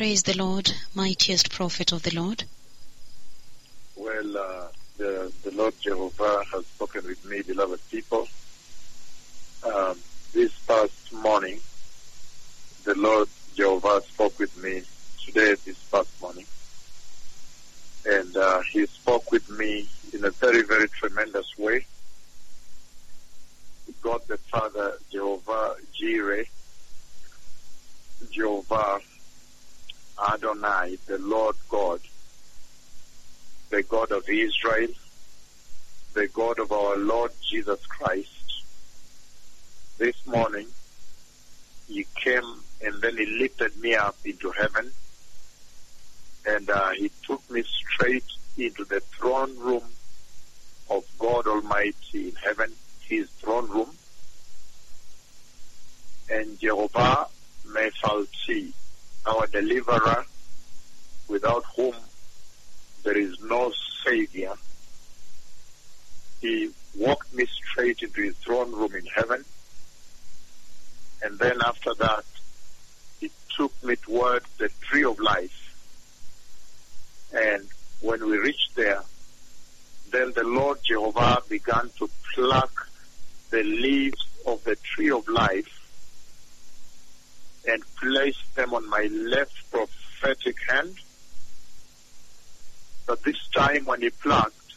Praise the Lord, mightiest prophet of the Lord. Well, uh, the, the Lord Jehovah has spoken with me, beloved people. Um, this past morning, the Lord Jehovah spoke with me today, this past morning. And uh, he spoke with me in a very, very tremendous way. God the Father, Jehovah Jireh, Jehovah Adonai, the Lord God, the God of Israel, the God of our Lord Jesus Christ. This morning, he came and then he lifted me up into heaven and uh, he took me straight into the throne room of God Almighty in heaven, his throne room. And Jehovah Mephalti, our deliverer, without whom there is no savior. He walked me straight into his throne room in heaven. And then after that, he took me towards the tree of life. And when we reached there, then the Lord Jehovah began to pluck the leaves of the tree of life and placed them on my left prophetic hand. But this time when he plucked,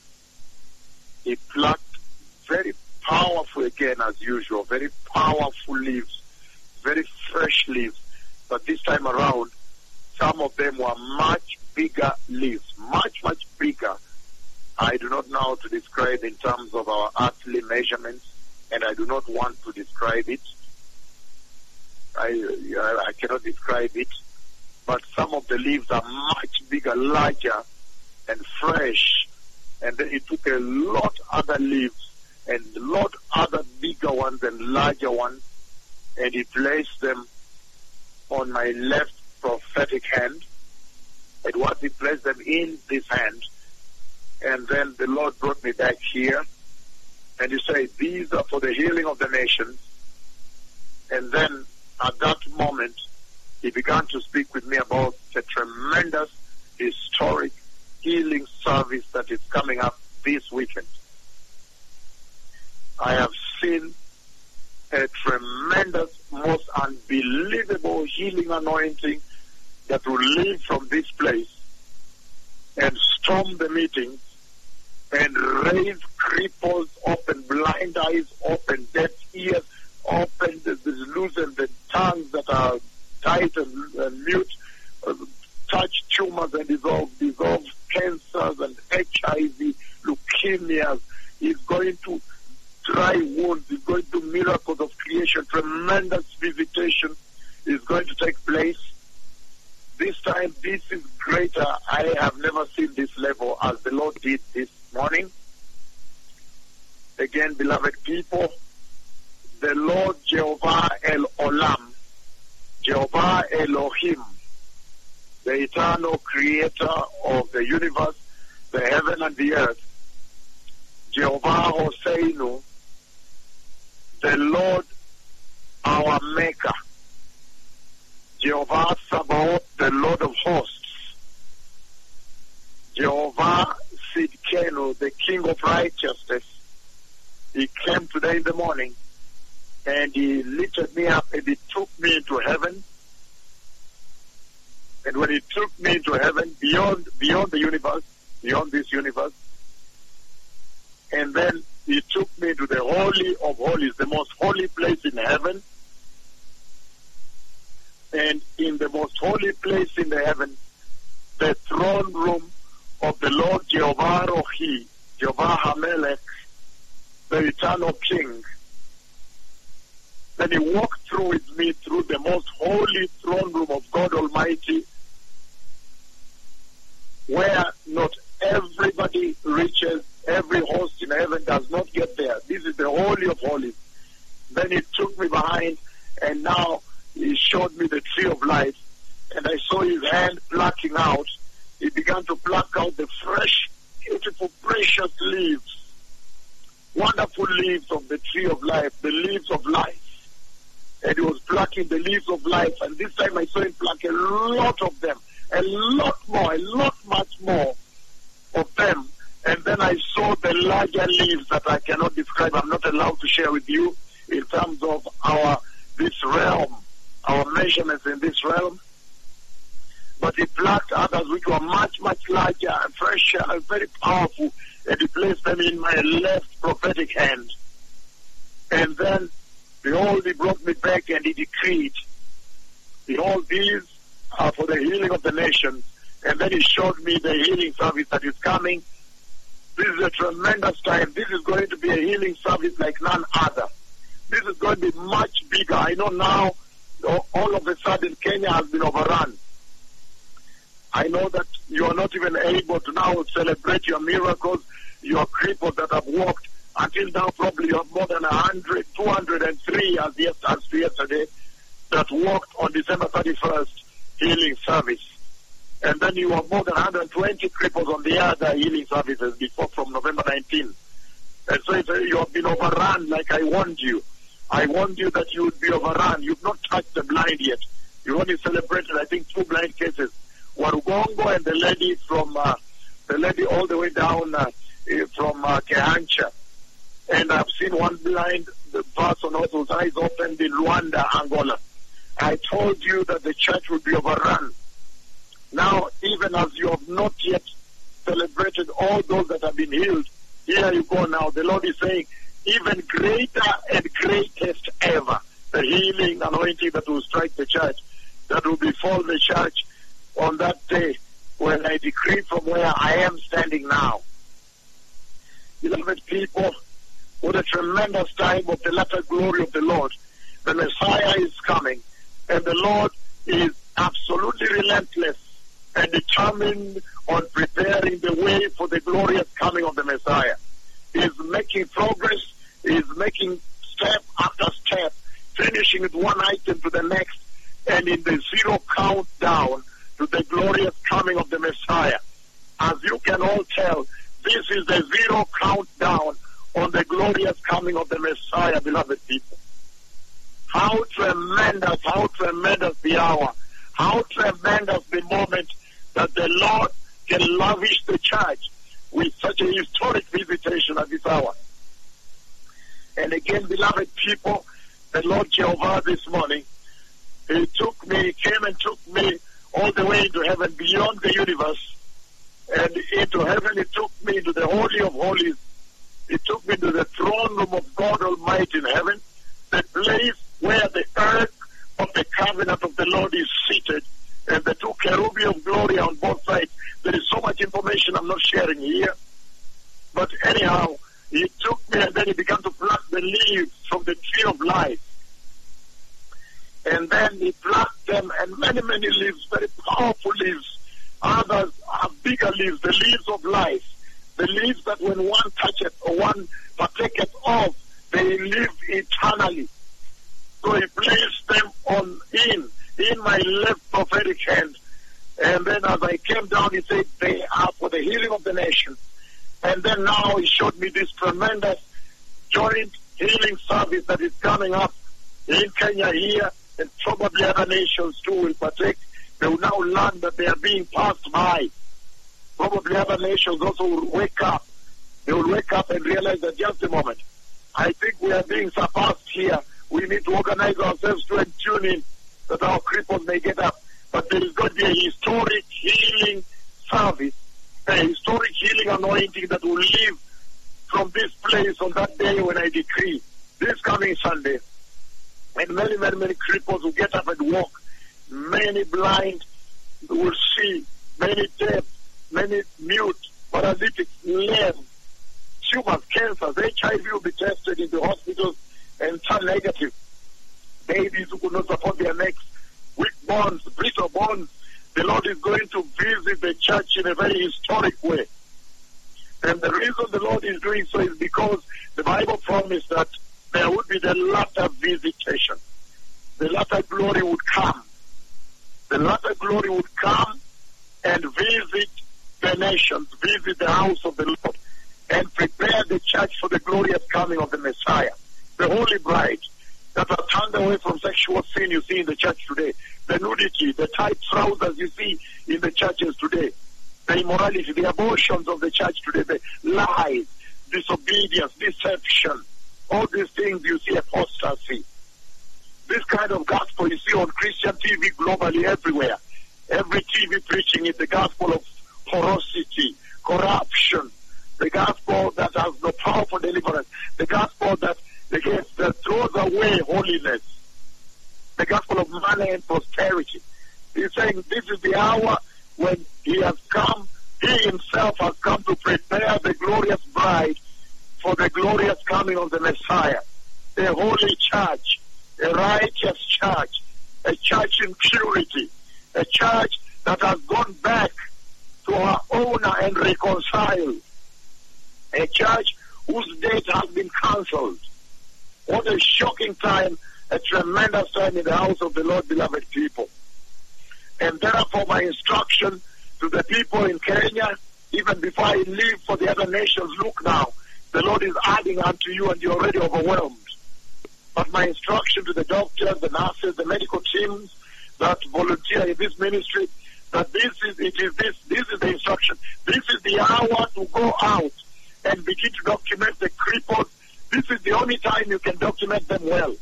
he plucked very powerful again as usual, very powerful leaves, very fresh leaves. But this time around, some of them were much bigger leaves, much, much bigger. I do not know how to describe in terms of our earthly measurements, and I do not want to describe it. I, I cannot describe it, but some of the leaves are much bigger, larger, and fresh. And then he took a lot other leaves and a lot other bigger ones and larger ones, and he placed them on my left prophetic hand. And once he placed them in this hand, and then the Lord brought me back here, and he said, "These are for the healing of the nations." And then at that moment, he began to speak with me about the tremendous historic healing service that is coming up this weekend. I have seen a tremendous, most unbelievable healing anointing that will leave from this place and storm the meetings and raise cripples, open blind eyes, open deaf ears, open loosen are tight and, and mute, uh, touch tumors and dissolve, dissolve cancers and HIV, leukemias. He's going to dry wounds. He's going to miracles of creation. Tremendous visitation is going to take place. This time, this is greater. I have never seen this level as the Lord did this morning. Again, beloved people, the Lord Jehovah El Olam, Jehovah Elohim, the eternal creator of the universe, the heaven and the earth, Jehovah Hoseinu, the Lord our Maker, Jehovah Sabaoth, the Lord of hosts, Jehovah Sidkenu, the King of righteousness. He came today in the morning and he lifted me up and he took me into heaven. And when he took me into heaven, beyond beyond the universe, beyond this universe, and then he took me to the holy of holies, the most holy place in heaven. And in the most holy place in the heaven, the throne room of the Lord Jehovah Rohi, Jehovah Hamelech, the eternal King. Then he walked through with me through the most holy throne room of God Almighty, where not everybody reaches, every host in heaven does not get there. This is the Holy of Holies. Then he took me behind, and now he showed me the tree of life, and I saw his hand plucking out. He began to pluck out the fresh, beautiful, precious leaves, wonderful leaves of the tree of life, the leaves of life. And he was plucking the leaves of life. And this time I saw him pluck a lot of them, a lot more, a lot much more of them. And then I saw the larger leaves that I cannot describe. I'm not allowed to share with you in terms of our this realm, our measurements in this realm. But he plucked others which were much, much larger and fresher and very powerful, and he placed them in my left prophetic hand. And then, behold, he brought me back and he decreed, behold, these are for the healing of the nations. And then he showed me the healing service that is coming. This is a tremendous time. This is going to be a healing service like none other. This is going to be much bigger. I know now all of a sudden Kenya has been overrun. I know that you are not even able to now celebrate your miracles, your cripples that have walked. Until now, probably you have more than 100, 203 as, yes, as yesterday that walked on December 31st healing service. And then you have more than 120 cripples on the other healing services before from November 19. And so it's, you have been overrun like I warned you. I warned you that you would be overrun. You've not touched the blind yet. You only celebrated, I think, two blind cases. Warugongo and the lady from, uh, the lady all the way down uh, from uh, Kehancha. And I've one blind person also whose eyes opened in Luanda, Angola. I told you that the church would be overrun. Now, even as you have not yet celebrated all those that have been healed, here you go now. The Lord is saying, even greater and greatest ever, the healing anointing that will strike the church, that will befall the church on that day when I decree from where I am standing now. Beloved people, what a tremendous time of the latter glory of the Lord. The Messiah is coming, and the Lord is absolutely relentless and determined on preparing the way for the glorious coming of the Messiah. He is making progress, he is making step after step, finishing with one item to the next, and in the zero countdown to the glorious coming of the Messiah. As you can all tell, this is the zero countdown the glorious coming of the Messiah, beloved people. How tremendous, how tremendous the hour, how tremendous the moment that the Lord can lavish the church with such a historic visitation at this hour. And again, beloved people, the Lord Jehovah this morning, He took me, He came and took me all the way into heaven, beyond the universe. And into heaven, He took me to the Holy of Holies. He took me to the throne room of God Almighty in heaven, the place where the ark of the covenant of the Lord is seated, and the two cherubim of glory on both sides. There is so much information I'm not sharing here. But anyhow, he took me and then he began to pluck the leaves from the tree of life. And then he plucked them and many, many leaves, very powerful leaves. Others are bigger leaves, the leaves of life. The leaves that when one toucheth or one partaketh of, they live eternally. So he placed them on in, in my left prophetic hand. And then as I came down, he said, they are for the healing of the nation. And then now he showed me this tremendous joint healing service that is coming up in Kenya here, and probably other nations too will partake. They will now learn that they are being passed by. Probably other nations also will wake up. They will wake up and realize that just a moment. I think we are being surpassed here. We need to organize ourselves to tune in that our cripples may get up. But there is going to be a historic healing service, a historic healing anointing that will live from this place on that day when I decree this coming Sunday. And many, many, many cripples will get up and walk. Many blind will see. Many deaf, many mute, paralytic, lame, tumors, cancers, HIV will be tested in the hospitals and turn negative. Babies who could not support their necks, weak bones, brittle bones. The Lord is going to visit the church in a very historic way. And the reason the Lord is doing so is because the Bible promised that there would be the latter visitation. The latter glory would come. The latter glory would come and visit the nations, visit the house of the Lord, and prepare the church for the glorious coming of the Messiah, the holy bride. that are turned away from sexual sin you see in the church today, the nudity, the tight trousers you see in the churches today, the immorality, the abortions of the church today, the lies, disobedience, deception, all these things you see apostasy. This kind of gospel you see on Christian TV globally everywhere. Every TV preaching is the gospel of porosity, corruption, the gospel that has no power for deliverance, the gospel that, again, that throws away holiness, the gospel of money and prosperity. He's saying this is the hour when he has come, he himself has come to prepare the glorious bride for the glorious coming of the Messiah, a holy church, a righteous church, a church in purity, a church that has gone reconciled, a church whose date has been cancelled. What a shocking time, a tremendous time in the house of the Lord, beloved people. And therefore, my instruction to the people in Kenya, even before I leave for the other nations, look now, the Lord is adding unto you and you're already overwhelmed. But my instruction to the doctors, the nurses, the medical teams that volunteer in this ministry, that this is it is this this is the instruction. This is the hour to go out and begin to document the cripples. This is the only time you can document them well.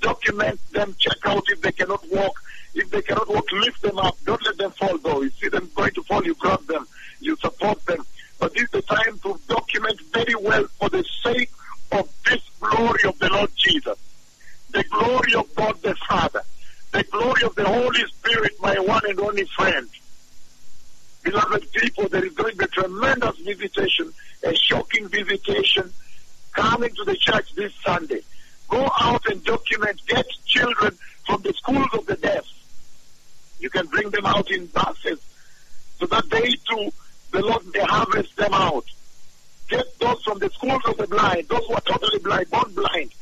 Document them, check out if they cannot walk. If they cannot walk, lift them up. Don't let them fall though. You see them going to fall, you grab them, you support them. But this is the time to document very well for the sake of this glory of the Lord Jesus, the glory of God the Father, the glory of the Holy Spirit, my one and only friend. Beloved people, there is going to be a tremendous visitation, a shocking visitation coming to the church this Sunday. Go out and document, get children from the schools of the deaf. You can bring them out in buses so that they too, the Lord may harvest them out. Get those from the schools of the blind, those who are totally blind, born blind.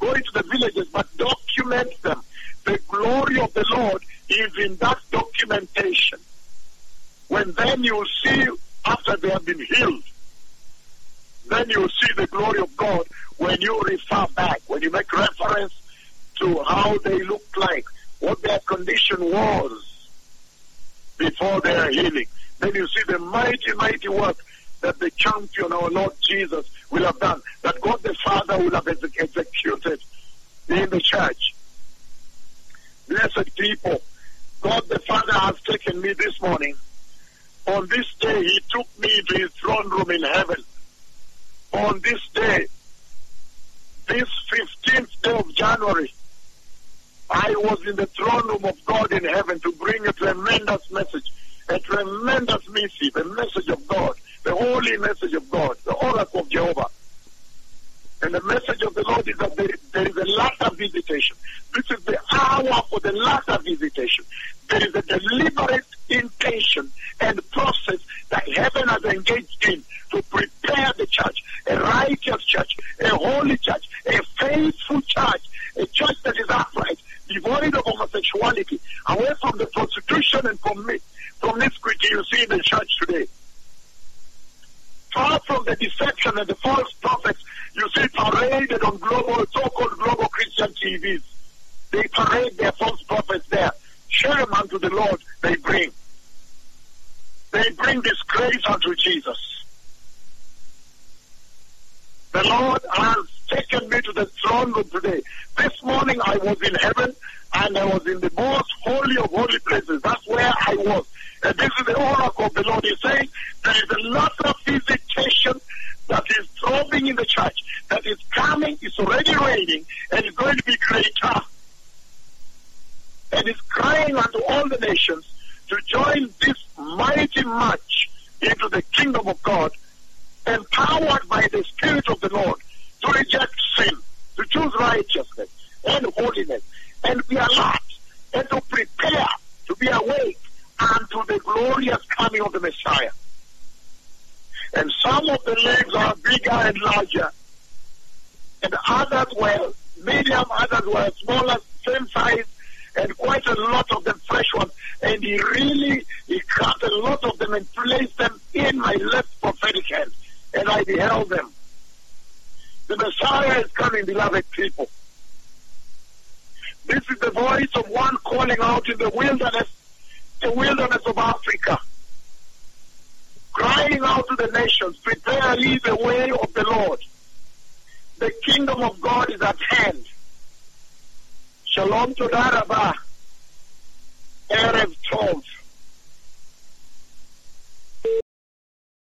Go into the villages, but document them. The glory of the Lord is in that documentation. When then you see after they have been healed, then you see the glory of God when you refer back, when you make reference to how they looked like, what their condition was before their healing. Then you see the mighty, mighty work that the champion, our Lord Jesus, will have done, that God the Father will have executed in the church. Blessed people, God the Father has taken me this morning. On this day, He took me to His throne room in heaven. On this day, this 15th day of January, I was in the throne room of God in heaven to bring a tremendous message, a tremendous missive, a message of God, the holy message of God, the oracle of Jehovah. And the message of the Lord is that there, there is a latter visitation. This is the hour for the latter visitation. There is a deliberate intention and process that heaven has engaged in to prepare the church, a righteous church, a holy church, a faithful church, a church that is upright, devoid of homosexuality, away from the prostitution and commit, promiscuity you see in the church today. Far from the deception and the false prophets you see paraded on global, so-called global Christian TVs. They parade their false prophets there. Shame unto the Lord they bring. They bring disgrace unto Jesus. The Lord has taken me to the throne room today. This morning I was in heaven and I was in the most holy of holy places. That's where I was. I beheld them. The Messiah is coming, beloved people. This is the voice of one calling out in the wilderness, the wilderness of Africa, crying out to the nations, prepare ye the way of the Lord. The kingdom of God is at hand. Shalom toda rabah, Erev 12.